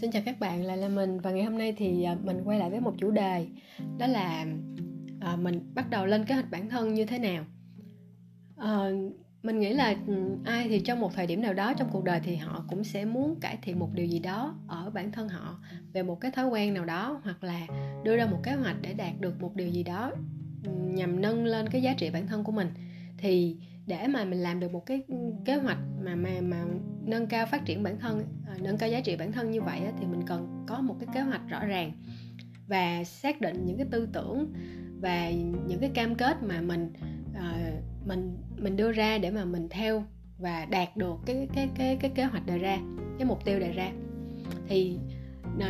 Xin chào các bạn, lại là mình và ngày hôm nay thì à, mình quay lại với một chủ đề đó là à, mình bắt đầu lên kế hoạch bản thân như thế nào. À, mình nghĩ là ừ, ai thì trong một thời điểm nào đó trong cuộc đời thì họ cũng sẽ muốn cải thiện một điều gì đó ở bản thân họ về một cái thói quen nào đó hoặc là đưa ra một kế hoạch để đạt được một điều gì đó ừ, nhằm nâng lên cái giá trị bản thân của mình thì để mà mình làm được một cái kế hoạch mà mà mà nâng cao phát triển bản thân à, nâng cao giá trị bản thân như vậy thì mình cần có một cái kế hoạch rõ ràng và xác định những cái tư tưởng và những cái cam kết mà mình à, mình mình đưa ra để mà mình theo và đạt được cái cái cái cái kế hoạch đề ra cái mục tiêu đề ra. Thì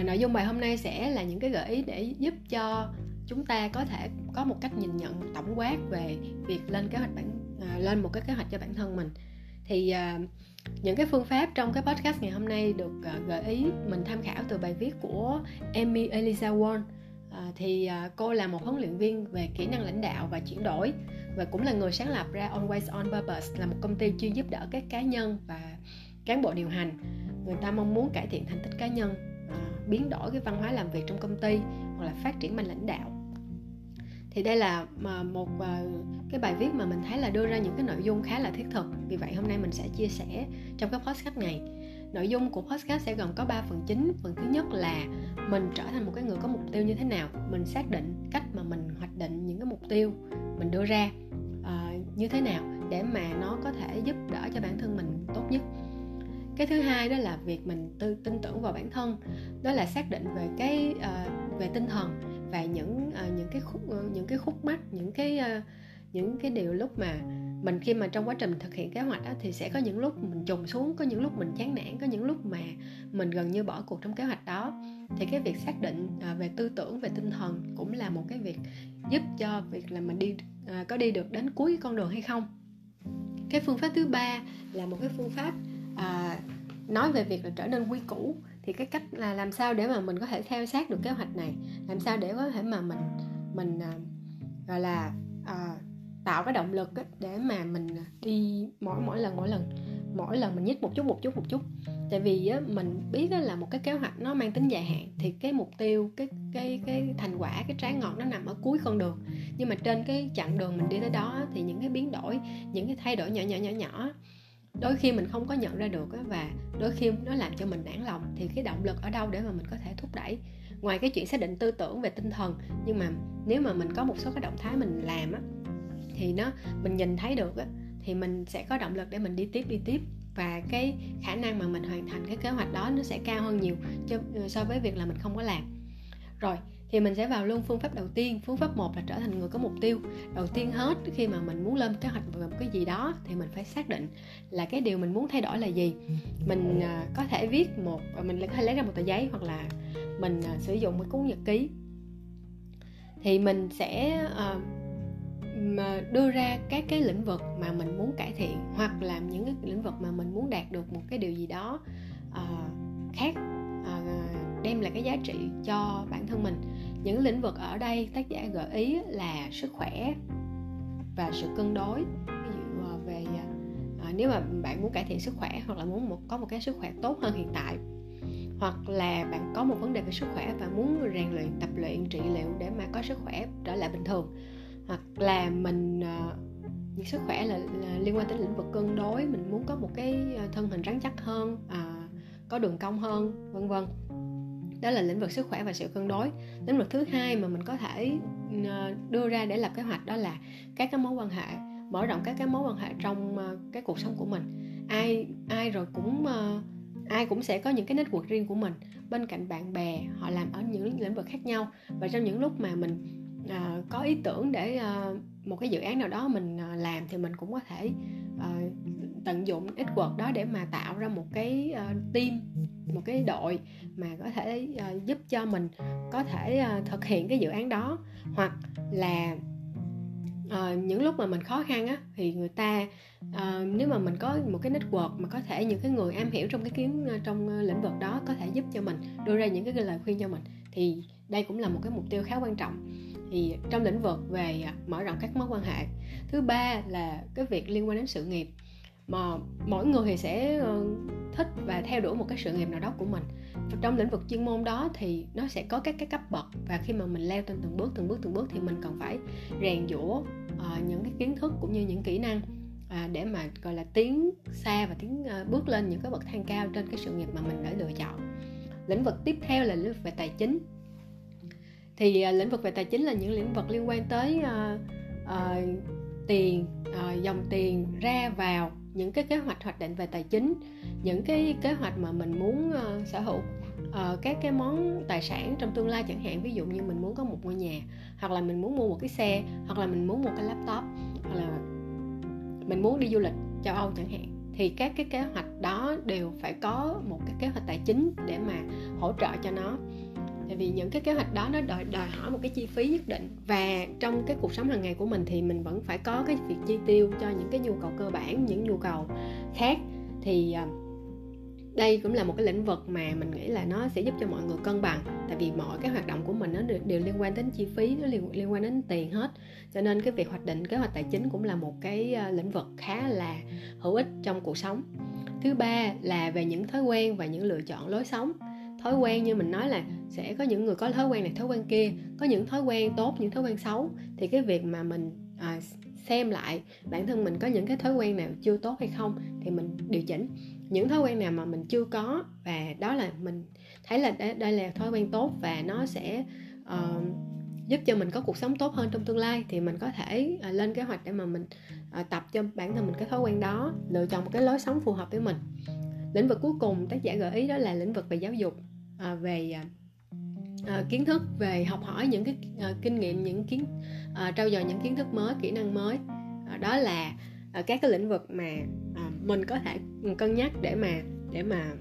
nội dung bài hôm nay sẽ là những cái gợi ý để giúp cho chúng ta có thể có một cách nhìn nhận tổng quát về việc lên kế hoạch bản à, lên một cái kế hoạch cho bản thân mình. Thì à, những cái phương pháp trong cái podcast ngày hôm nay được à, gợi ý mình tham khảo từ bài viết của Amy Eliza Won à, thì à, cô là một huấn luyện viên về kỹ năng lãnh đạo và chuyển đổi và cũng là người sáng lập ra Always On Purpose là một công ty chuyên giúp đỡ các cá nhân và cán bộ điều hành. Người ta mong muốn cải thiện thành tích cá nhân à, biến đổi cái văn hóa làm việc trong công ty hoặc là phát triển mình lãnh đạo thì đây là một ờ, cái bài viết mà mình thấy là đưa ra những cái nội dung khá là thiết thực. Vì vậy hôm nay mình sẽ chia sẻ trong cái podcast này. Nội dung của podcast sẽ gồm có 3 phần chính. Phần thứ nhất là mình trở thành một cái người có mục tiêu như thế nào. Mình xác định cách mà mình hoạch định những cái mục tiêu mình đưa ra uh, như thế nào để mà nó có thể giúp đỡ cho bản thân mình tốt nhất. Cái thứ hai đó là việc mình tư tin tưởng vào bản thân. Đó là xác định về cái uh, về tinh thần và những uh, những cái khúc uh, những cái khúc mắc những cái uh, những cái điều lúc mà mình khi mà trong quá trình thực hiện kế hoạch đó, thì sẽ có những lúc mình trùng xuống có những lúc mình chán nản có những lúc mà mình gần như bỏ cuộc trong kế hoạch đó. Thì cái việc xác định uh, về tư tưởng về tinh thần cũng là một cái việc giúp cho việc là mình đi uh, có đi được đến cuối con đường hay không. Cái phương pháp thứ ba là một cái phương pháp uh, nói về việc là trở nên quy củ thì cái cách là làm sao để mà mình có thể theo sát được kế hoạch này? Làm sao để có thể mà mình mình à, gọi là à, tạo cái động lực để mà mình đi mỗi mỗi lần mỗi lần mỗi lần mình nhích một chút một chút một chút. Tại vì á, mình biết á, là một cái kế hoạch nó mang tính dài hạn thì cái mục tiêu cái cái cái thành quả cái trái ngọt nó nằm ở cuối con đường. Nhưng mà trên cái chặng đường mình đi tới đó thì những cái biến đổi những cái thay đổi nhỏ nhỏ nhỏ nhỏ đôi khi mình không có nhận ra được và đôi khi nó làm cho mình nản lòng, thì cái động lực ở đâu để mà mình có thể thúc đẩy? Ngoài cái chuyện xác định tư tưởng về tinh thần, nhưng mà nếu mà mình có một số cái động thái mình làm á, thì nó, mình nhìn thấy được á, thì mình sẽ có động lực để mình đi tiếp đi tiếp. Và cái khả năng mà mình hoàn thành cái kế hoạch đó nó sẽ cao hơn nhiều so với việc là mình không có làm. Rồi thì mình sẽ vào luôn phương pháp đầu tiên. Phương pháp một là trở thành người có mục tiêu. Đầu tiên hết khi mà mình muốn lên kế hoạch về một cái gì đó thì mình phải xác định là cái điều mình muốn thay đổi là gì. Mình à, có thể viết một à, mình có thể lấy ra một tờ giấy hoặc là mình à, sử dụng một cuốn nhật ký. Thì mình sẽ uh, mà đưa ra các cái lĩnh vực mà mình muốn cải thiện hoặc làm những cái lĩnh vực mà mình muốn đạt được một cái điều gì đó uh, khác đem lại cái giá trị cho bản thân mình. Những lĩnh vực ở đây tác giả gợi ý là sức khỏe và sự cân đối. Ví dụ ờ, về à, nếu mà bạn muốn cải thiện sức khỏe hoặc là muốn một, có một cái sức khỏe tốt hơn hiện tại hoặc là bạn có một vấn đề về sức khỏe và muốn rèn luyện tập luyện trị liệu để mà có sức khỏe trở lại bình thường. Hoặc là mình uh, sức khỏe là, là liên quan tới lĩnh vực cân đối mình muốn có một cái thân hình rắn chắc hơn uh, có đường cong hơn vân vân đó là lĩnh vực sức khỏe và sự cân đối. Lĩnh vực thứ hai mà mình có thể ờ, đưa ra để lập kế hoạch đó là các cái mối quan hệ mở rộng các cái mối quan hệ trong ờ, cái cuộc sống của mình. Ai ai rồi cũng ờ, ai cũng sẽ có những cái network riêng của mình. Bên cạnh bạn bè họ làm ở những lĩnh vực khác nhau. Và trong những lúc mà mình uh, có ý tưởng để uh, một cái dự án nào đó mình uh, làm thì mình cũng có thể uh, tận dụng network đó để mà tạo ra một cái uh, team một cái đội mà có thể uh, giúp cho mình có thể uh, thực hiện cái dự án đó. Hoặc là uh, những lúc mà mình khó khăn á thì người ta uh, nếu mà mình có một cái network mà có thể những cái người am hiểu trong cái kiến trong lĩnh vực đó có thể giúp cho mình đưa ra những cái lời khuyên cho mình thì đây cũng là một cái mục tiêu khá quan trọng. Thì trong lĩnh vực về mở rộng các mối quan hệ. Thứ ba là cái việc liên quan đến sự nghiệp mà mỗi người thì sẽ ờ, thích và theo đuổi một cái sự nghiệp nào đó của mình. Và trong lĩnh vực chuyên môn đó thì nó sẽ có các cái cấp bậc và khi mà mình leo lên từng bước từng bước từng bước thì mình cần phải rèn giũa uh, những cái kiến thức cũng như những kỹ năng uh, để mà gọi là tiến xa và tiến uh, bước lên những cái bậc thang cao trên cái sự nghiệp mà mình đã lựa chọn. Lĩnh vực tiếp theo là lĩnh vực về tài chính. Thì uh, lĩnh vực về tài chính là những lĩnh vực liên quan tới uh, uh, tiền uh, dòng tiền ra vào những cái kế hoạch hoạch định về tài chính những cái kế hoạch mà mình muốn uh, sở hữu uh, các cái món tài sản trong tương lai chẳng hạn. Ví dụ như mình muốn có một ngôi nhà hoặc là mình muốn mua một cái xe hoặc là mình muốn một cái laptop hoặc là mình muốn đi du lịch châu âu chẳng hạn thì các cái kế hoạch đó đều phải có một cái kế hoạch tài chính để mà hỗ trợ cho nó tại vì những cái kế hoạch đó nó đòi đòi hỏi một cái chi phí nhất định. Và trong cái cuộc sống hàng ngày của mình thì mình vẫn phải có cái việc chi tiêu cho những cái nhu cầu cơ bản những nhu cầu khác. Thì à, đây cũng là một cái lĩnh vực mà mình nghĩ là nó sẽ giúp cho mọi người cân bằng. Tại vì mọi cái hoạt động của mình nó đều, đều liên quan đến chi phí nó liên, liên quan đến tiền hết. Cho nên cái việc hoạch định kế hoạch tài chính cũng là một cái à, lĩnh vực khá là hữu ích trong cuộc sống. Thứ ba là về những thói quen và những lựa chọn lối sống thói quen như mình nói là sẽ có những người có thói quen này thói quen kia có những thói quen tốt những thói quen xấu. Thì cái việc mà mình à, xem lại bản thân mình có những cái thói quen nào chưa tốt hay không thì mình điều chỉnh. Những thói quen nào mà mình chưa có và đó là mình thấy là đây là thói quen tốt và nó sẽ uh, giúp cho mình có cuộc sống tốt hơn trong tương lai thì mình có thể uh, lên kế hoạch để mà mình uh, tập cho bản thân mình cái thói quen đó lựa chọn một cái lối sống phù hợp với mình lĩnh vực cuối cùng tác giả gợi ý đó là lĩnh vực về giáo dục à, về à, à, kiến thức về học hỏi những cái à, kinh nghiệm những kiến à, trau dồi những kiến thức mới kỹ năng mới. À, đó là à, các cái lĩnh vực mà à, mình có thể cân nhắc để mà để mà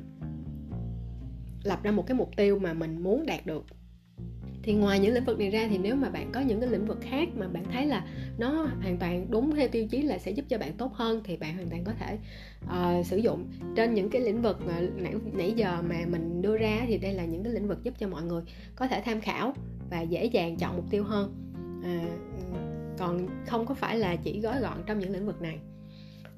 lập ra một cái mục tiêu mà mình muốn đạt được thì ngoài những lĩnh vực này ra thì nếu mà bạn có những cái lĩnh vực khác mà bạn thấy là nó hoàn toàn đúng theo tiêu chí là sẽ giúp cho bạn tốt hơn thì bạn hoàn toàn có thể uh, sử dụng. Trên những cái lĩnh vực nãy, nãy giờ mà mình đưa ra thì đây là những cái lĩnh vực giúp cho mọi người có thể tham khảo và dễ dàng chọn mục tiêu hơn. À, còn không có phải là chỉ gói gọn trong những lĩnh vực này.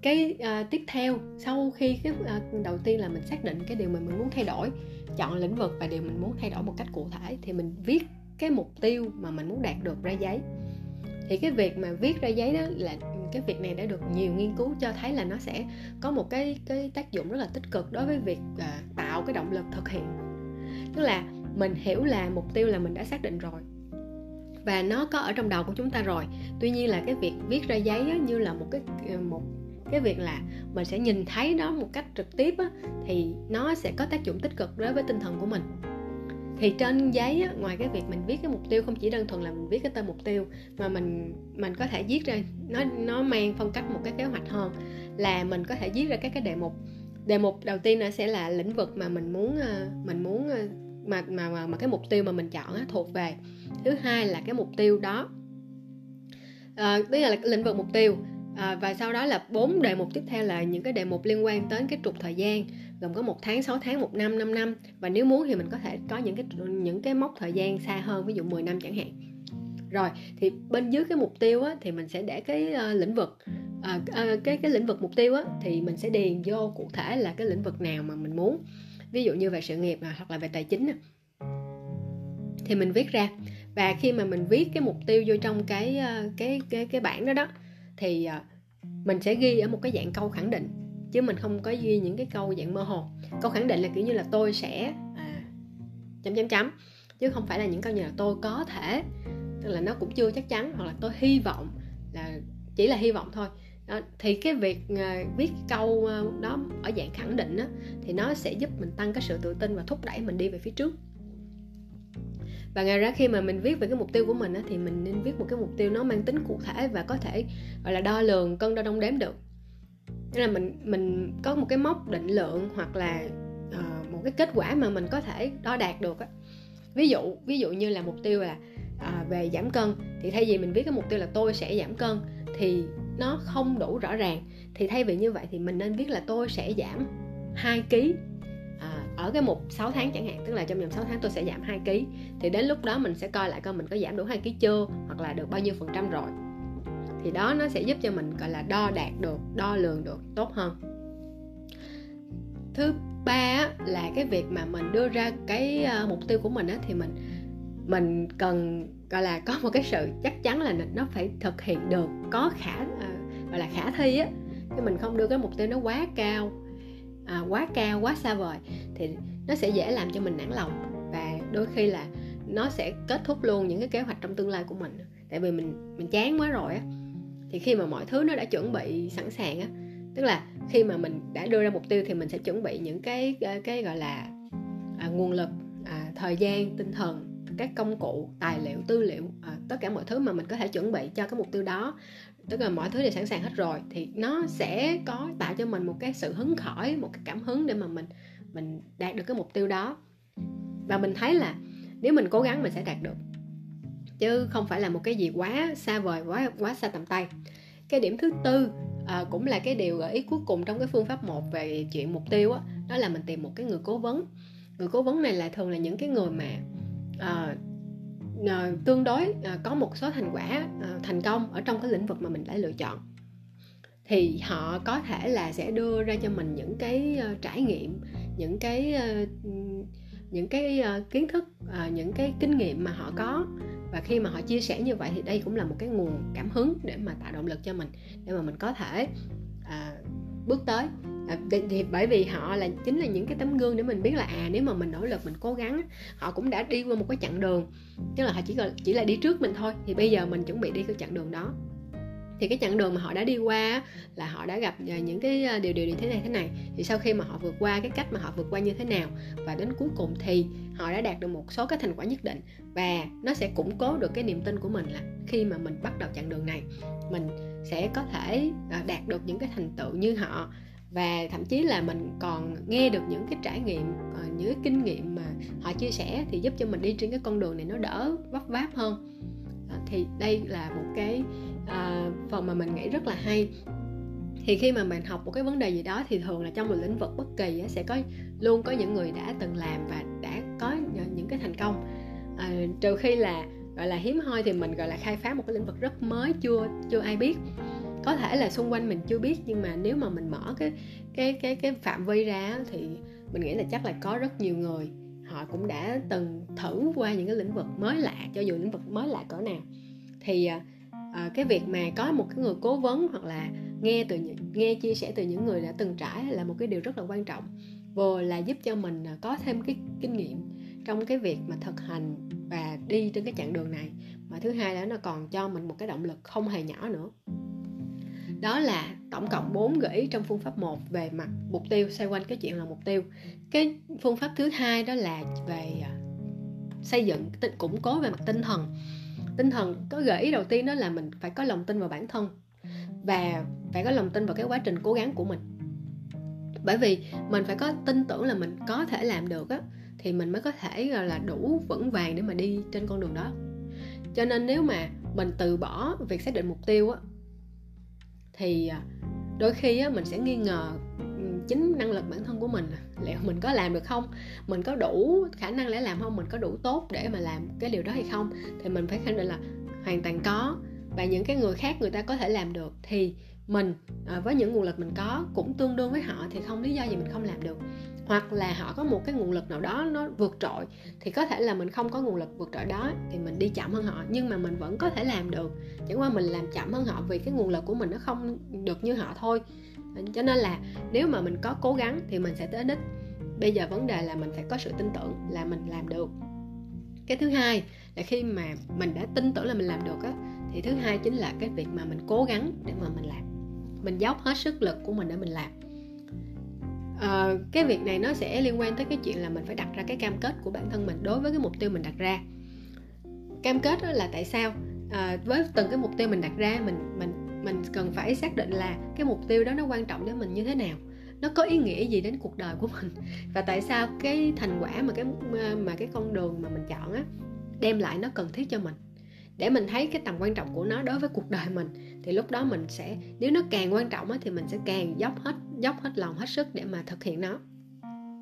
Cái uh, tiếp theo sau khi cái uh, đầu tiên là mình xác định cái điều mà mình muốn thay đổi chọn lĩnh vực và điều mình muốn thay đổi một cách cụ thể thì mình viết cái mục tiêu mà mình muốn đạt được ra giấy. Thì cái việc mà viết ra giấy đó là cái việc này đã được nhiều nghiên cứu cho thấy là nó sẽ có một cái cái tác dụng rất là tích cực đối với việc à, tạo cái động lực thực hiện. Tức là mình hiểu là mục tiêu là mình đã xác định rồi và nó có ở trong đầu của chúng ta rồi. Tuy nhiên là cái việc viết ra giấy á, như là một cái ờ, một cái việc là mình sẽ nhìn thấy nó một cách trực tiếp á, thì nó sẽ có tác dụng tích cực đối với tinh thần của mình thì trên giấy á, ngoài cái việc mình viết cái mục tiêu không chỉ đơn thuần là mình viết cái tên mục tiêu mà mình mình có thể viết ra nó nó mang phong cách một cái kế hoạch hơn. Là mình có thể viết ra các cái đề mục. Đề mục đầu tiên là sẽ là lĩnh vực mà mình muốn ờ, mình muốn ờ, mà mà mà, mà cái mục tiêu mà mình chọn á, thuộc về. Thứ hai là cái mục tiêu đó. À, tức là cái lĩnh vực mục tiêu à, và sau đó là bốn đề mục tiếp theo là những cái đề mục liên quan tới cái trục thời gian gồm có một tháng 6 tháng một năm 5 năm. Và nếu muốn thì mình có thể có những cái những cái mốc thời gian xa hơn ví dụ 10 năm chẳng hạn. Rồi thì bên dưới cái mục tiêu á, thì mình sẽ để cái uh, lĩnh vực uh, uh, cái cái lĩnh vực mục tiêu á, thì mình sẽ điền vô cụ thể là cái lĩnh vực nào mà mình muốn. Ví dụ như về sự nghiệp à, hoặc là về tài chính à. thì mình viết ra. Và khi mà mình viết cái mục tiêu vô trong cái cái cái cái bảng đó đó thì à, mình sẽ ghi ở một cái dạng câu khẳng định chứ mình không có ghi những cái câu dạng mơ hồ. Câu khẳng định là kiểu như là tôi sẽ à, chấm chấm chấm. Chứ không phải là những câu như là tôi có thể. Tức là nó cũng chưa chắc chắn hoặc là tôi hy vọng là chỉ là hy vọng thôi. Đó, thì cái việc uh, viết câu uh, đó ở dạng khẳng định á, thì nó sẽ giúp mình tăng cái sự tự tin và thúc đẩy mình đi về phía trước và ngoài ra khi mà mình viết về cái mục tiêu của mình á, thì mình nên viết một cái mục tiêu nó mang tính cụ thể và có thể gọi là đo lường cân đo đong đếm được. Nên là mình mình có một cái mốc định lượng hoặc là uh, một cái kết quả mà mình có thể đo đạt được á. Ví dụ ví dụ như là mục tiêu là uh, về giảm cân thì thay vì mình viết cái mục tiêu là tôi sẽ giảm cân thì nó không đủ rõ ràng thì thay vì như vậy thì mình nên viết là tôi sẽ giảm 2 kg ở cái mục 6 tháng chẳng hạn tức là trong vòng 6 tháng tôi sẽ giảm 2 kg thì đến lúc đó mình sẽ coi lại coi mình có giảm đủ 2 kg chưa hoặc là được bao nhiêu phần trăm rồi. Thì đó nó sẽ giúp cho mình gọi là đo đạt được đo lường được tốt hơn. Thứ ba là cái việc mà mình đưa ra cái ờ, mục tiêu của mình á, thì mình mình cần gọi là có một cái sự chắc chắn là nó phải thực hiện được có khả ờ, gọi là khả thi á. Chứ mình không đưa cái mục tiêu nó quá cao à, quá cao quá xa vời thì nó sẽ dễ làm cho mình nản lòng và đôi khi là nó sẽ kết thúc luôn những cái kế hoạch trong tương lai của mình. Tại vì mình mình chán quá rồi á thì khi mà mọi thứ nó đã chuẩn bị sẵn sàng á tức là khi mà mình đã đưa ra mục tiêu thì mình sẽ chuẩn bị những cái cái, gọi là à, nguồn lực à, thời gian tinh thần các công cụ tài liệu tư liệu à, tất cả mọi thứ mà mình có thể chuẩn bị cho cái mục tiêu đó. Tức là mọi thứ đều sẵn sàng hết rồi thì nó sẽ có tạo cho mình một cái sự hứng khởi một cái cảm hứng để mà mình mình đạt được cái mục tiêu đó. Và mình thấy là nếu mình cố gắng mình sẽ đạt được. Chứ không phải là một cái gì quá xa vời quá quá xa tầm tay. Cái điểm thứ tư à, cũng là cái điều gợi ý cuối cùng trong cái phương pháp một về chuyện mục tiêu đó, đó là mình tìm một cái người cố vấn. Người cố vấn này là thường là những cái người mà à, à, tương đối à, có một số thành quả à, thành công ở trong cái lĩnh vực mà mình đã lựa chọn thì họ có thể là sẽ đưa ra cho mình những cái uh, trải nghiệm những cái uh, những cái uh, kiến thức uh, những cái kinh nghiệm mà họ có. Và khi mà họ chia sẻ như vậy thì đây cũng là một cái nguồn cảm hứng để mà tạo động lực cho mình để mà mình có thể à, bước tới. À, thì bởi vì họ là chính là những cái tấm gương để mình biết là à nếu mà mình nỗ lực mình cố gắng họ cũng đã đi qua một cái chặng đường. Tức là họ chỉ là chỉ là đi trước mình thôi thì bây giờ mình chuẩn bị đi cái chặng đường đó thì cái chặng đường mà họ đã đi qua là họ đã gặp à, những cái à, điều điều như thế này thế này. Thì sau khi mà họ vượt qua cái cách mà họ vượt qua như thế nào, và đến cuối cùng thì họ đã đạt được một số cái thành quả nhất định. Và nó sẽ củng cố được cái niềm tin của mình là khi mà mình bắt đầu chặng đường này, mình sẽ có thể à, đạt được những cái thành tựu như họ. Và thậm chí là mình còn nghe được những cái trải nghiệm ờ, những cái kinh nghiệm mà họ chia sẻ thì giúp cho mình đi trên cái con đường này nó đỡ vấp váp hơn. Ờ, thì đây là một cái uh, phần mà mình nghĩ rất là hay. Thì khi mà mình học một cái vấn đề gì đó thì thường là trong một lĩnh vực bất kỳ sẽ có luôn có những người đã từng làm và đã có những cái thành công. À, trừ khi là gọi là hiếm hoi thì mình gọi là khai phá một cái lĩnh vực rất mới chưa chưa ai biết. Có thể là xung quanh mình chưa biết nhưng mà nếu mà mình mở cái cái cái cái phạm vi ra thì mình nghĩ là chắc là có rất nhiều người họ cũng đã từng thử qua những cái lĩnh vực mới lạ cho dù lĩnh vực mới lạ cỡ nào. Thì à, à, cái việc mà có một cái người cố vấn hoặc là nghe từ nghe chia sẻ từ những người đã từng trải là một cái điều rất là quan trọng. Vừa là giúp cho mình ờ, có thêm cái kinh nghiệm trong cái việc mà thực hành và đi trên cái chặng đường này. Mà thứ hai đó nó còn cho mình một cái động lực không hề nhỏ nữa. Đó là tổng cộng 4 gợi ý trong phương pháp 1 về mặt mục tiêu xoay quanh cái chuyện là mục tiêu. Cái phương pháp thứ hai đó là về ờ, xây dựng củng cố về mặt tinh thần tinh thần có gợi ý đầu tiên đó là mình phải có lòng tin vào bản thân và phải có lòng tin vào cái quá trình cố gắng của mình. Bởi vì mình phải có tin tưởng là mình có thể làm được á thì mình mới có thể là đủ vững vàng để mà đi trên con đường đó. Cho nên nếu mà mình từ bỏ việc xác định mục tiêu á thì à, đôi khi á, mình sẽ nghi ngờ chính năng lực bản thân của mình à? liệu mình có làm được không? Mình có đủ khả năng để làm không? Mình có đủ tốt để mà làm cái điều đó hay không? Thì mình phải khẳng định là hoàn toàn có. Và những cái người khác người ta có thể làm được thì mình à, với những nguồn lực mình có cũng tương đương với họ thì không lý do gì mình không làm được hoặc là họ có một cái nguồn lực nào đó nó vượt trội, thì có thể là mình không có nguồn lực vượt trội đó, thì mình đi chậm hơn họ. Nhưng mà mình vẫn có thể làm được. Chẳng qua mình làm chậm hơn họ vì cái nguồn lực của mình nó không được như họ thôi. Cho nên là nếu mà mình có cố gắng thì mình sẽ tới đích. Bây giờ vấn đề là mình phải có sự tin tưởng là mình làm được. Cái thứ hai là khi mà mình đã tin tưởng là mình làm được á, thì thứ hai chính là cái việc mà mình cố gắng để mà mình làm. Mình dốc hết sức lực của mình để mình làm à, cái việc này nó sẽ liên quan tới cái chuyện là mình phải đặt ra cái cam kết của bản thân mình đối với cái mục tiêu mình đặt ra. Cam kết đó là tại sao? À, với từng cái mục tiêu mình đặt ra mình mình mình cần phải xác định là cái mục tiêu đó nó quan trọng với mình như thế nào. Nó có ý nghĩa gì đến cuộc đời của mình? Và tại sao cái thành quả mà cái mà cái con đường mà mình chọn á đem lại nó cần thiết cho mình? Để mình thấy cái tầm quan trọng của nó đối với cuộc đời mình, thì lúc đó mình sẽ, nếu nó càng quan trọng thì mình sẽ càng dốc hết dốc hết lòng, hết sức để mà thực hiện nó.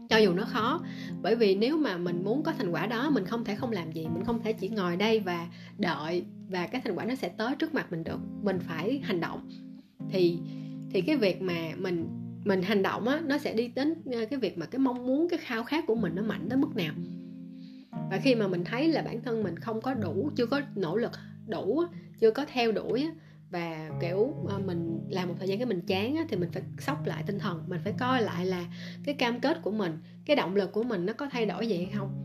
Cho dù nó khó, bởi vì nếu mà mình muốn có thành quả đó, mình không thể không làm gì, mình không thể chỉ ngồi đây và đợi và cái thành quả nó sẽ tới trước mặt mình được, mình phải hành động. Thì thì cái việc mà mình mình hành động á, nó sẽ đi đến ờ, cái việc mà cái mong muốn, cái khao khát của mình nó mạnh tới mức nào và khi mà mình thấy là bản thân mình không có đủ chưa có nỗ lực đủ chưa có theo đuổi và kiểu à, mình làm một thời gian cái mình chán thì mình phải sóc lại tinh thần mình phải coi lại là cái cam kết của mình cái động lực của mình nó có thay đổi gì hay không.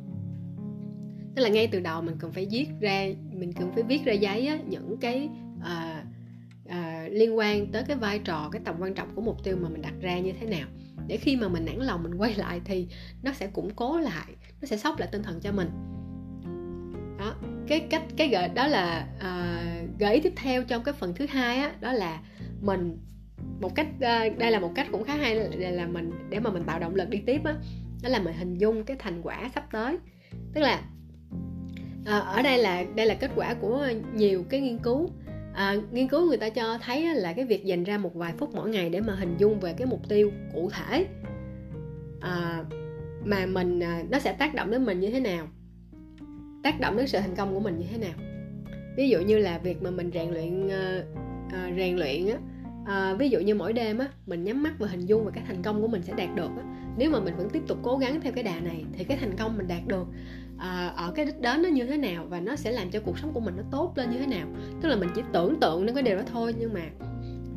Tức là ngay từ đầu mình cần phải viết ra mình cần phải viết ra giấy á, những cái uh, uh, liên quan tới cái vai trò cái tầm quan trọng của mục tiêu mà mình đặt ra như thế nào để khi mà mình nản lòng mình quay lại thì nó sẽ củng cố lại nó sẽ sốc lại tinh thần cho mình. Đó cái cách cái gợi đó là uh, gợi ý tiếp theo trong cái phần thứ hai á đó là mình một cách uh, đây là một cách cũng khá hay là, là mình để mà mình tạo động lực đi tiếp á đó là mình hình dung cái thành quả sắp tới. Tức là uh, ở đây là đây là kết quả của nhiều cái nghiên cứu à, nghiên cứu người ta cho thấy là cái việc dành ra một vài phút mỗi ngày để mà hình dung về cái mục tiêu cụ thể. À, mà mình à, nó sẽ tác động đến mình như thế nào? Tác động đến sự thành công của mình như thế nào? Ví dụ như là việc mà mình rèn luyện uh, uh, rèn luyện á uh, ví dụ như mỗi đêm á mình nhắm mắt và hình dung về cái thành công của mình sẽ đạt được á. Nếu mà mình vẫn tiếp tục cố gắng theo cái đà này thì cái thành công mình đạt được. À, ở cái đích đến nó như thế nào và nó sẽ làm cho cuộc sống của mình nó tốt lên như thế nào. Tức là mình chỉ tưởng tượng đến cái điều đó thôi nhưng mà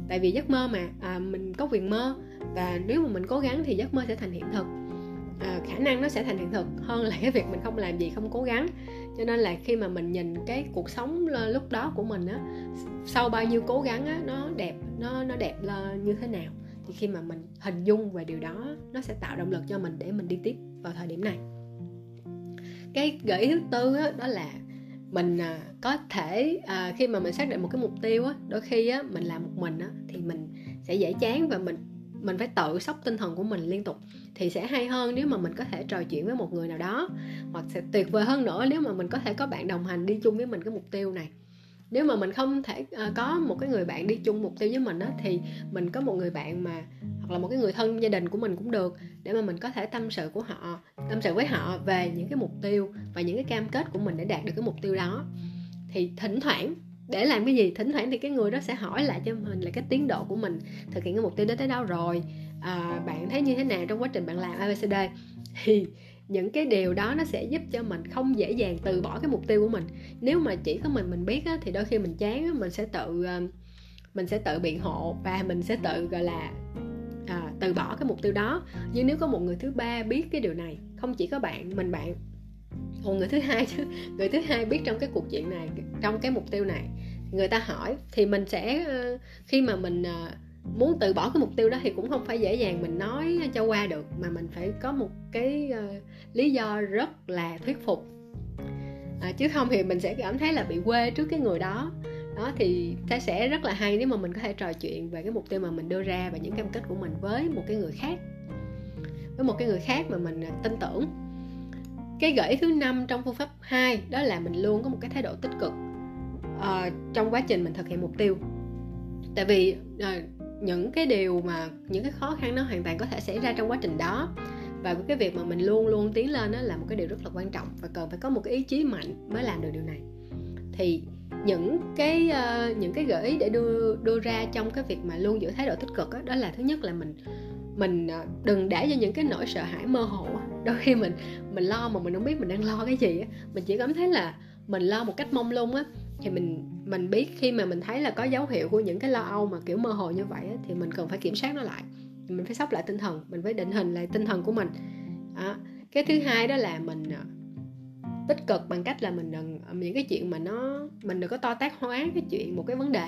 tại vì giấc mơ mà à, mình có quyền mơ và nếu mà mình cố gắng thì giấc mơ sẽ thành hiện thực. À, khả năng nó sẽ thành hiện thực hơn là cái việc mình không làm gì không cố gắng. Cho nên là khi mà mình nhìn cái cuộc sống lúc đó của mình á sau bao nhiêu cố gắng á nó đẹp nó nó đẹp như thế nào thì khi mà mình hình dung về điều đó nó sẽ tạo động lực cho mình để mình đi tiếp vào thời điểm này cái gợi ý thứ tư đó, đó là mình à, có thể à, khi mà mình xác định một cái mục tiêu á đôi khi á mình làm một mình á thì mình sẽ dễ chán và mình mình phải tự sốc tinh thần của mình liên tục. Thì sẽ hay hơn nếu mà mình có thể trò chuyện với một người nào đó hoặc sẽ tuyệt vời hơn nữa nếu mà mình có thể có bạn đồng hành đi chung với mình cái mục tiêu này nếu mà mình không thể uh, có một cái người bạn đi chung mục tiêu với mình á thì mình có một người bạn mà hoặc là một cái người thân gia đình của mình cũng được để mà mình có thể tâm sự của họ tâm sự với họ về những cái mục tiêu và những cái cam kết của mình để đạt được cái mục tiêu đó. Thì thỉnh thoảng để làm cái gì? Thỉnh thoảng thì cái người đó sẽ hỏi lại cho mình là cái tiến độ của mình thực hiện cái mục tiêu đó tới đâu rồi. À, bạn thấy như thế nào trong quá trình bạn làm abcd thì những cái điều đó nó sẽ giúp cho mình không dễ dàng từ bỏ cái mục tiêu của mình. Nếu mà chỉ có mình mình biết á, thì đôi khi mình chán á, mình sẽ tự ờ, mình sẽ tự biện hộ và mình sẽ tự gọi là à, từ bỏ cái mục tiêu đó. Nhưng nếu có một người thứ ba biết cái điều này không chỉ có bạn mình bạn một người thứ hai chứ người thứ hai biết trong cái cuộc chuyện này trong cái mục tiêu này người ta hỏi thì mình sẽ ờ, khi mà mình ờ, muốn từ bỏ cái mục tiêu đó thì cũng không phải dễ dàng mình nói cho qua được mà mình phải có một cái uh, lý do rất là thuyết phục. À, chứ không thì mình sẽ cảm thấy là bị quê trước cái người đó. Đó thì sẽ sẽ rất là hay nếu mà mình có thể trò chuyện về cái mục tiêu mà mình đưa ra và những cam kết của mình với một cái người khác. Với một cái người khác mà mình à, tin tưởng. Cái gợi thứ năm trong phương pháp 2 đó là mình luôn có một cái thái độ tích cực uh, trong quá trình mình thực hiện mục tiêu. Tại vì uh, những cái điều mà những cái khó khăn nó hoàn toàn có thể xảy ra trong quá trình đó. Và cái việc mà mình luôn luôn tiến lên đó là một cái điều rất là quan trọng và cần phải có một cái ý chí mạnh mới làm được điều này. Thì những cái uh, những cái gợi ý để đưa đưa ra trong cái việc mà luôn giữ thái độ tích cực đó, đó là thứ nhất là mình mình ờ, đừng để cho những cái nỗi sợ hãi mơ hồ đôi khi mình mình lo mà mình không biết mình đang lo cái gì á mình chỉ cảm thấy là mình lo một cách mông lung á thì mình mình biết khi mà mình thấy là có dấu hiệu của những cái lo âu mà kiểu mơ hồ như vậy á, thì mình cần phải kiểm soát nó lại. Mình phải sóc lại tinh thần mình phải định hình lại tinh thần của mình. Đó. cái thứ hai đó là mình à, tích cực bằng cách là mình đừng à, những cái chuyện mà nó mình đừng có to tác hóa cái chuyện một cái vấn đề.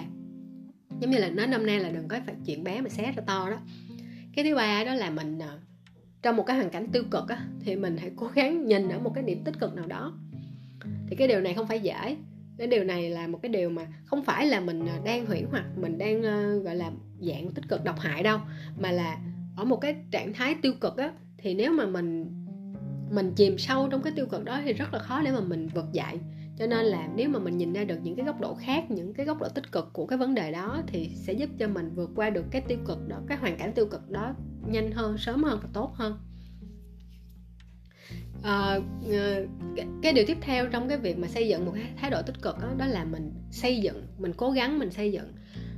Giống như là nói năm nay là đừng có phải chuyện bé mà xé ra to đó. Cái thứ ba đó là mình à, trong một cái hoàn cảnh tiêu cực á, thì mình hãy cố gắng nhìn ở một cái điểm tích cực nào đó. Thì cái điều này không phải dễ cái điều này là một cái điều mà không phải là mình à, đang hủy hoặc mình đang ờ, gọi là, dạng tích cực độc hại đâu, mà là ở một cái trạng thái tiêu cực á, thì nếu mà mình mình chìm sâu trong cái tiêu cực đó thì rất là khó để mà mình vực dậy. Cho nên là nếu mà mình nhìn ra được những cái góc độ khác, những cái góc độ tích cực của cái vấn đề đó thì sẽ giúp cho mình vượt qua được cái tiêu cực đó, cái hoàn cảnh tiêu cực đó nhanh hơn, sớm hơn và tốt hơn à, cái, cái điều tiếp theo trong cái việc mà xây dựng một cái thái độ tích cực đó, đó là mình xây dựng mình cố gắng mình xây dựng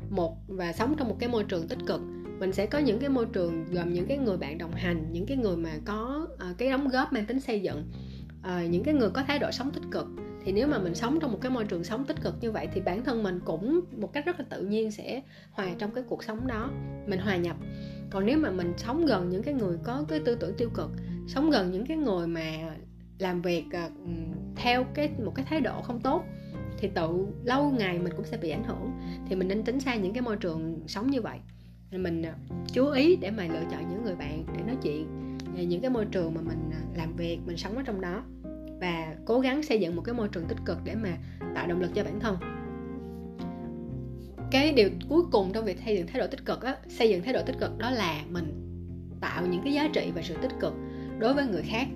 một và sống trong một cái môi trường tích cực. Mình sẽ có những cái môi trường gồm những cái người bạn đồng hành những cái người mà có uh, cái đóng góp mang tính xây dựng. Uh, những cái người có thái độ sống tích cực. Thì nếu mà mình sống trong một cái môi trường sống tích cực như vậy thì bản thân mình cũng một cách rất là tự nhiên sẽ hòa trong cái cuộc sống đó mình hòa nhập. Còn nếu mà mình sống gần những cái người có cái tư tưởng tiêu cực sống gần những cái người mà làm việc à, theo cái một cái thái độ không tốt thì tự lâu ngày mình cũng sẽ bị ảnh hưởng. Thì mình nên tránh xa những cái môi trường sống như vậy. Mình à, chú ý để mà lựa chọn những người bạn để nói chuyện à, những cái môi trường mà mình làm việc mình sống ở trong đó. Và cố gắng xây dựng một cái môi trường tích cực để mà tạo động lực cho bản thân. Cái điều cuối cùng trong việc xây dựng thái độ tích cực á, xây dựng thái độ tích cực đó là mình tạo những cái giá trị và sự tích cực đối với người khác.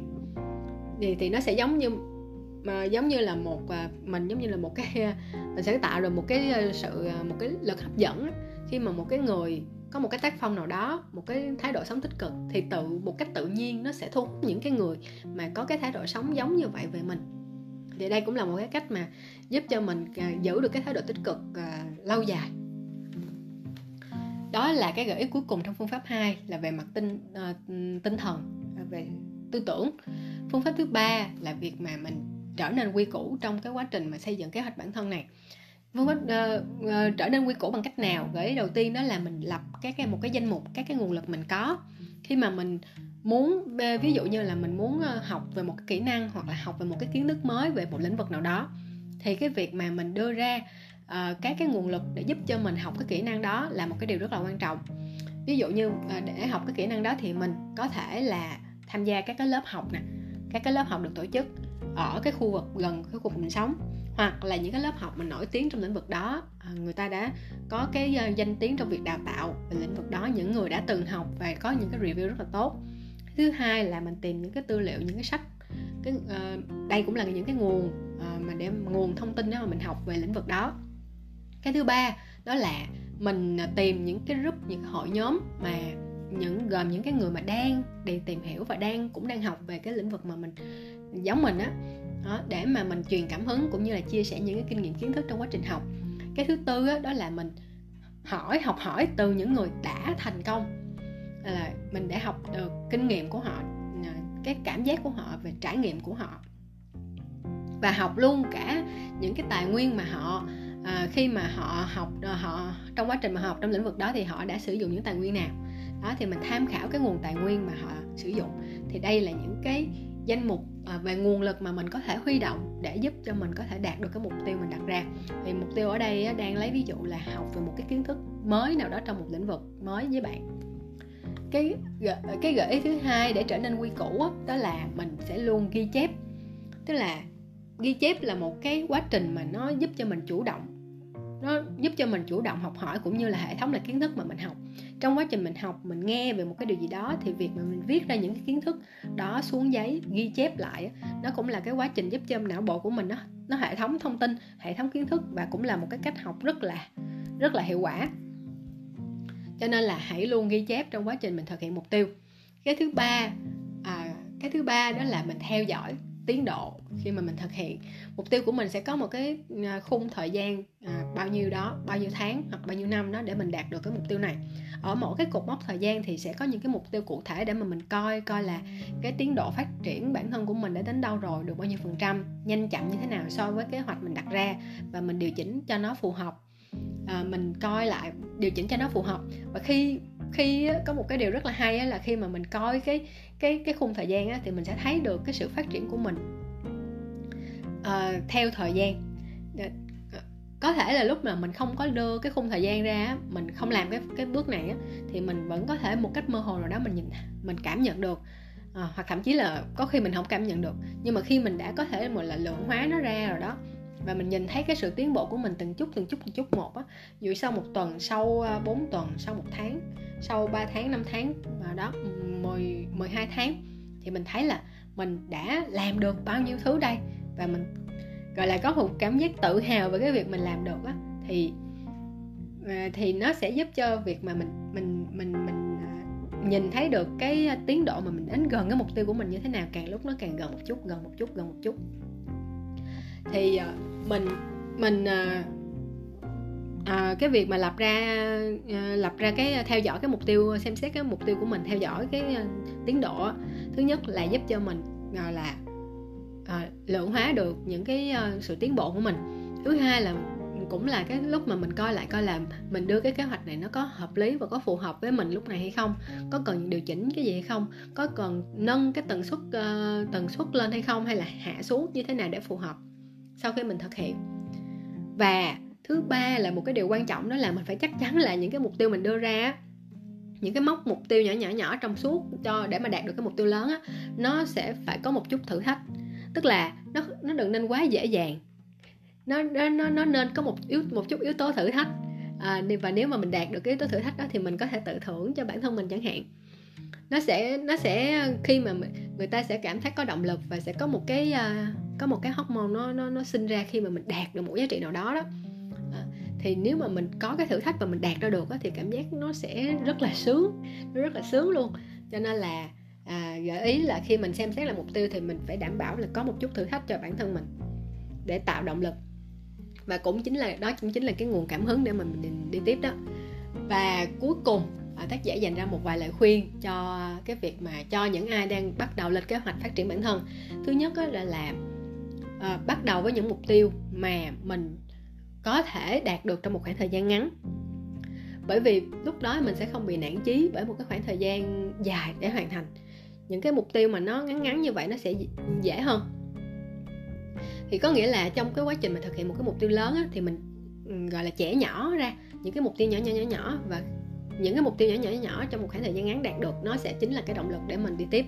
Thì thì nó sẽ giống như mà giống như là một à, mình giống như là một cái à, mình sẽ tạo được một cái à, sự một cái lực hấp dẫn khi mà một cái người có một cái tác phong nào đó một cái thái độ sống tích cực thì tự một cách tự nhiên nó sẽ thu hút những cái người mà có cái thái độ sống giống như vậy về mình. Thì đây cũng là một cái cách mà giúp cho mình giữ được cái thái độ tích cực lâu dài. Đó là cái gợi ý cuối cùng trong phương pháp 2 là về mặt tinh uh, tinh thần về tư tưởng. Phương pháp thứ ba là việc mà mình trở nên quy củ trong cái quá trình mà xây dựng kế hoạch bản thân này. Phương pháp uh, uh, trở nên quy củ bằng cách nào? Gợi ý đầu tiên đó là mình lập các cái một cái danh mục các cái nguồn lực mình có. Khi mà mình muốn ví dụ như là mình muốn ờ, học về một cái kỹ năng hoặc là học về một cái kiến thức mới về một lĩnh vực nào đó thì cái việc mà mình đưa ra uh, các cái nguồn lực để giúp cho mình học cái kỹ năng đó là một cái điều rất là quan trọng. Ví dụ như uh, để học cái kỹ năng đó thì mình có thể là tham gia các cái lớp học nè các cái lớp học được tổ chức ở cái khu vực gần cái khu vực mình sống hoặc là những cái lớp học mình nổi tiếng trong lĩnh vực đó. À, người ta đã có cái ờ, danh tiếng trong việc đào tạo về lĩnh vực đó những người đã từng học và có những cái review rất là tốt. Thứ hai là mình tìm những cái tư liệu những cái sách cái uh, đây cũng là những cái nguồn uh, mà để nguồn thông tin đó mà mình học về lĩnh vực đó. Cái thứ ba đó là mình tìm những cái group những cái hội nhóm mà những gồm những cái người mà đang đi tìm hiểu và đang cũng đang học về cái lĩnh vực mà mình giống mình á. Đó, để mà mình truyền cảm hứng cũng như là chia sẻ những cái kinh nghiệm kiến thức trong quá trình học. Cái thứ tư á, đó là mình hỏi học hỏi từ những người đã thành công. Là mình để học được kinh nghiệm của họ ờ, cái cảm giác của họ về trải nghiệm của họ. Và học luôn cả những cái tài nguyên mà họ à, khi mà họ học họ trong quá trình mà học trong lĩnh vực đó thì họ đã sử dụng những tài nguyên nào đó, thì mình tham khảo cái nguồn tài nguyên mà họ sử dụng. Thì đây là những cái danh mục à, về nguồn lực mà mình có thể huy động để giúp cho mình có thể đạt được cái mục tiêu mình đặt ra. Thì mục tiêu ở đây đang lấy ví dụ là học về một cái kiến thức mới nào đó trong một lĩnh vực mới với bạn. Cái cái gợi ý thứ hai để trở nên quy củ đó là mình sẽ luôn ghi chép. Tức là ghi chép là một cái quá trình mà nó giúp cho mình chủ động nó giúp cho mình chủ động học hỏi cũng như là hệ thống là kiến thức mà mình học. Trong quá trình mình học mình nghe về một cái điều gì đó thì việc mà mình viết ra những cái kiến thức đó xuống giấy ghi chép lại nó cũng là cái quá trình giúp cho não bộ của mình nó nó hệ thống thông tin hệ thống kiến thức và cũng là một cái cách học rất là rất là hiệu quả. Cho nên là hãy luôn ghi chép trong quá trình mình thực hiện mục tiêu. Cái thứ ba à, cái thứ ba đó là mình theo dõi tiến độ khi mà mình thực hiện. Mục tiêu của mình sẽ có một cái à, khung thời gian à, bao nhiêu đó bao nhiêu tháng hoặc bao nhiêu năm đó để mình đạt được cái mục tiêu này. Ở mỗi cái cột mốc thời gian thì sẽ có những cái mục tiêu cụ thể để mà mình coi coi là cái tiến độ phát triển bản thân của mình đã đến đâu rồi được bao nhiêu phần trăm nhanh chậm như thế nào so với kế hoạch mình đặt ra và mình điều chỉnh cho nó phù hợp. À, mình coi lại điều chỉnh cho nó phù hợp. Và khi khi có một cái điều rất là hay là khi mà mình coi cái cái cái khung thời gian thì mình sẽ thấy được cái sự phát triển của mình à, theo thời gian. Ờ, có thể là lúc mà mình không có đưa cái khung thời gian ra mình không làm cái cái bước này thì mình vẫn có thể một cách mơ hồ nào đó mình nhìn mình cảm nhận được. À, hoặc thậm chí là có khi mình không cảm nhận được nhưng mà khi mình đã có thể một là lượng hóa nó ra rồi đó và mình nhìn thấy cái sự tiến bộ của mình từng chút từng chút từng chút một á. Dù sau một tuần, sau à, 4 tuần, sau một tháng, sau 3 tháng 5 tháng, mà đó 10 12 tháng, thì mình thấy là mình đã làm được bao nhiêu thứ đây? Và mình, gọi là, có một cảm giác tự hào về cái việc mình làm được á. Thì à, thì nó sẽ giúp cho việc mà mình mình mình mình à, nhìn thấy được cái tiến độ mà mình đến gần cái mục tiêu của mình như thế nào, càng lúc nó càng gần một chút, gần một chút, gần một chút thì ờ, mình mình à, cái việc mà lập ra à, lập ra cái theo dõi cái mục tiêu xem xét cái mục tiêu của mình theo dõi cái tiến độ thứ nhất là giúp cho mình à, là à, lượng hóa được những cái à, sự tiến bộ của mình. Thứ hai là cũng là cái lúc mà mình coi lại coi là mình đưa cái kế hoạch này nó có hợp lý và có phù hợp với mình lúc này hay không có cần điều chỉnh cái gì hay không có cần nâng cái tần suất uh, tần suất lên hay không hay là hạ xuống như thế nào để phù hợp sau khi mình thực hiện. Và thứ ba là một cái điều quan trọng đó là mình phải chắc chắn là những cái mục tiêu mình đưa ra những cái mốc mục tiêu nhỏ nhỏ nhỏ trong suốt cho để mà đạt được cái mục tiêu lớn á nó sẽ phải có một chút thử thách. Tức là nó nó đừng nên quá dễ dàng. Nó nó nó nên có một yếu một chút yếu tố thử thách. À, và nếu mà mình đạt được cái yếu tố thử thách đó thì mình có thể tự thưởng cho bản thân mình chẳng hạn. Nó sẽ nó sẽ khi mà người ta sẽ cảm thấy có động lực và sẽ có một cái à, có một cái hormone nó nó nó sinh ra khi mà mình đạt được một giá trị nào đó đó. À, thì nếu mà mình có cái thử thách và mình đạt ra được đó, thì cảm giác nó sẽ rất là sướng nó rất là sướng luôn. Cho nên là à, gợi ý là khi mình xem xét là mục tiêu thì mình phải đảm bảo là có một chút thử thách cho bản thân mình để tạo động lực. Và cũng chính là đó cũng chính là cái nguồn cảm hứng để mà mình đi tiếp đó. Và cuối cùng à, tác giả dành ra một vài lời khuyên cho cái việc mà cho những ai đang bắt đầu lên kế hoạch phát triển bản thân. Thứ nhất là làm à, bắt đầu với những mục tiêu mà mình có thể đạt được trong một khoảng thời gian ngắn. Bởi vì lúc đó mình sẽ không bị nản chí bởi một cái khoảng thời gian dài để hoàn thành. Những cái mục tiêu mà nó ngắn ngắn như vậy nó sẽ dễ hơn. Thì có nghĩa là trong cái quá trình mà thực hiện một cái mục tiêu lớn á, thì mình ừ, gọi là trẻ nhỏ ra những cái mục tiêu nhỏ nhỏ nhỏ nhỏ và những cái mục tiêu nhỏ nhỏ nhỏ trong một khoảng thời gian ngắn đạt được nó sẽ chính là cái động lực để mình đi tiếp.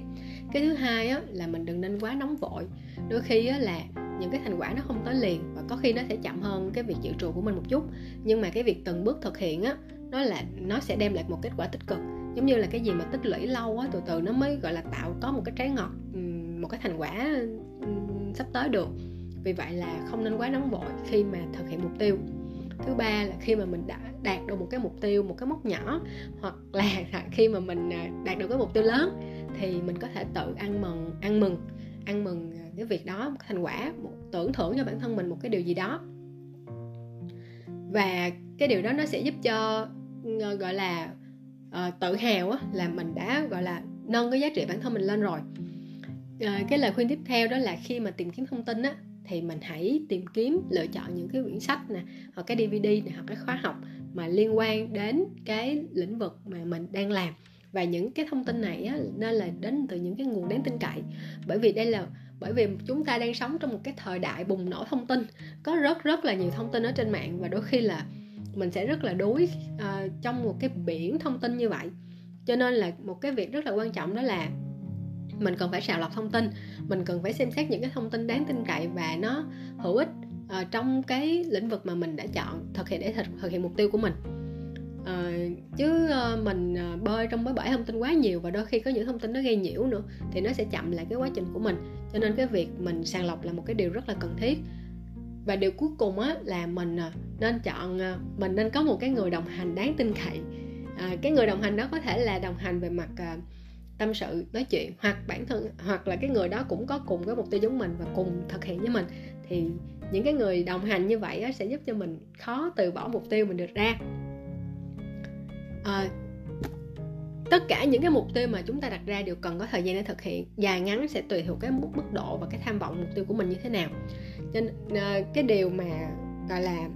Cái thứ hai á, là mình đừng nên quá nóng vội. Đôi khi á, là những cái thành quả nó không tới liền và có khi nó sẽ chậm hơn cái việc dự trù của mình một chút. Nhưng mà cái việc từng bước thực hiện á nó là nó sẽ đem lại một kết quả tích cực. Giống như là cái gì mà tích lũy lâu á từ từ nó mới gọi là tạo có một cái trái ngọt một cái thành quả sắp tới được. Vì vậy là không nên quá nóng vội khi mà thực hiện mục tiêu thứ ba là khi mà mình đã đạt được một cái mục tiêu một cái mốc nhỏ hoặc là khi mà mình à, đạt được cái mục tiêu lớn thì mình có thể tự ăn mừng ăn mừng ăn mừng à, cái việc đó một thành quả một tưởng thưởng cho bản thân mình một cái điều gì đó. Và cái điều đó nó sẽ giúp cho gọi là uh, tự hào á, là mình đã gọi là nâng cái giá trị bản thân mình lên rồi. Uh, cái lời khuyên tiếp theo đó là khi mà tìm kiếm thông tin á thì mình hãy tìm kiếm lựa chọn những cái quyển sách nè hoặc cái DVD nè hoặc cái khóa học mà liên quan đến cái lĩnh vực mà mình đang làm. Và những cái thông tin này á, nên là đến từ những cái nguồn đáng tin cậy. Bởi vì đây là bởi vì chúng ta đang sống trong một cái thời đại bùng nổ thông tin. Có rất rất là nhiều thông tin ở trên mạng và đôi khi là mình sẽ rất là đuối uh, trong một cái biển thông tin như vậy. Cho nên là một cái việc rất là quan trọng đó là mình cần phải sàng lọc thông tin. Mình cần phải xem xét những cái thông tin đáng tin cậy và nó hữu ích uh, trong cái lĩnh vực mà mình đã chọn thực hiện để thực, thực hiện mục tiêu của mình. Uh, chứ uh, mình uh, bơi trong cái bãi thông tin quá nhiều và đôi khi có những thông tin nó gây nhiễu nữa thì nó sẽ chậm lại cái quá trình của mình. Cho nên cái việc mình sàng lọc là một cái điều rất là cần thiết. Và điều cuối cùng á là mình nên chọn mình nên có một cái người đồng hành đáng tin cậy. À, cái người đồng hành đó có thể là đồng hành về mặt uh, tâm sự nói chuyện hoặc bản thân hoặc là cái người đó cũng có cùng cái mục tiêu giống mình và cùng thực hiện với mình thì những cái người đồng hành như vậy á, sẽ giúp cho mình khó từ bỏ mục tiêu mình được ra. À, tất cả những cái mục tiêu mà chúng ta đặt ra đều cần có thời gian để thực hiện dài ngắn sẽ tùy thuộc cái mức mức độ và cái tham vọng mục tiêu của mình như thế nào. Cho nên à, cái điều mà gọi là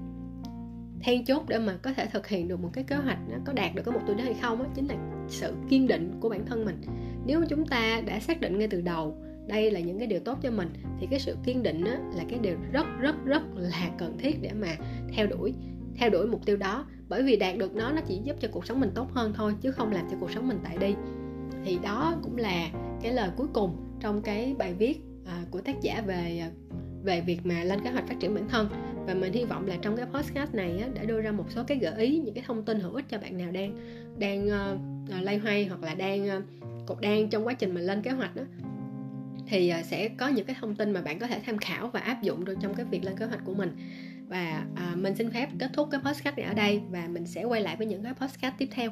then chốt để mà có thể thực hiện được một cái kế hoạch nó có đạt được cái mục tiêu đó hay không đó chính là sự kiên định của bản thân mình. Nếu chúng ta đã xác định ngay từ đầu đây là những cái điều tốt cho mình thì cái sự kiên định đó là cái điều rất rất rất là cần thiết để mà theo đuổi theo đuổi mục tiêu đó. Bởi vì đạt được nó nó chỉ giúp cho cuộc sống mình tốt hơn thôi chứ không làm cho cuộc sống mình tệ đi. Thì đó cũng là cái lời cuối cùng trong cái bài viết à, của tác giả về à, về việc mà lên kế hoạch phát triển bản thân. Và mình hy vọng là trong cái podcast này á, đã đưa ra một số cái gợi ý những cái thông tin hữu ích cho bạn nào đang đang uh, À, lay hoay hoặc là đang uh, đang trong quá trình mình lên kế hoạch đó thì uh, sẽ có những cái thông tin mà bạn có thể tham khảo và áp dụng được trong cái việc lên kế hoạch của mình. Và uh, mình xin phép kết thúc cái podcast này ở đây và mình sẽ quay lại với những cái podcast tiếp theo.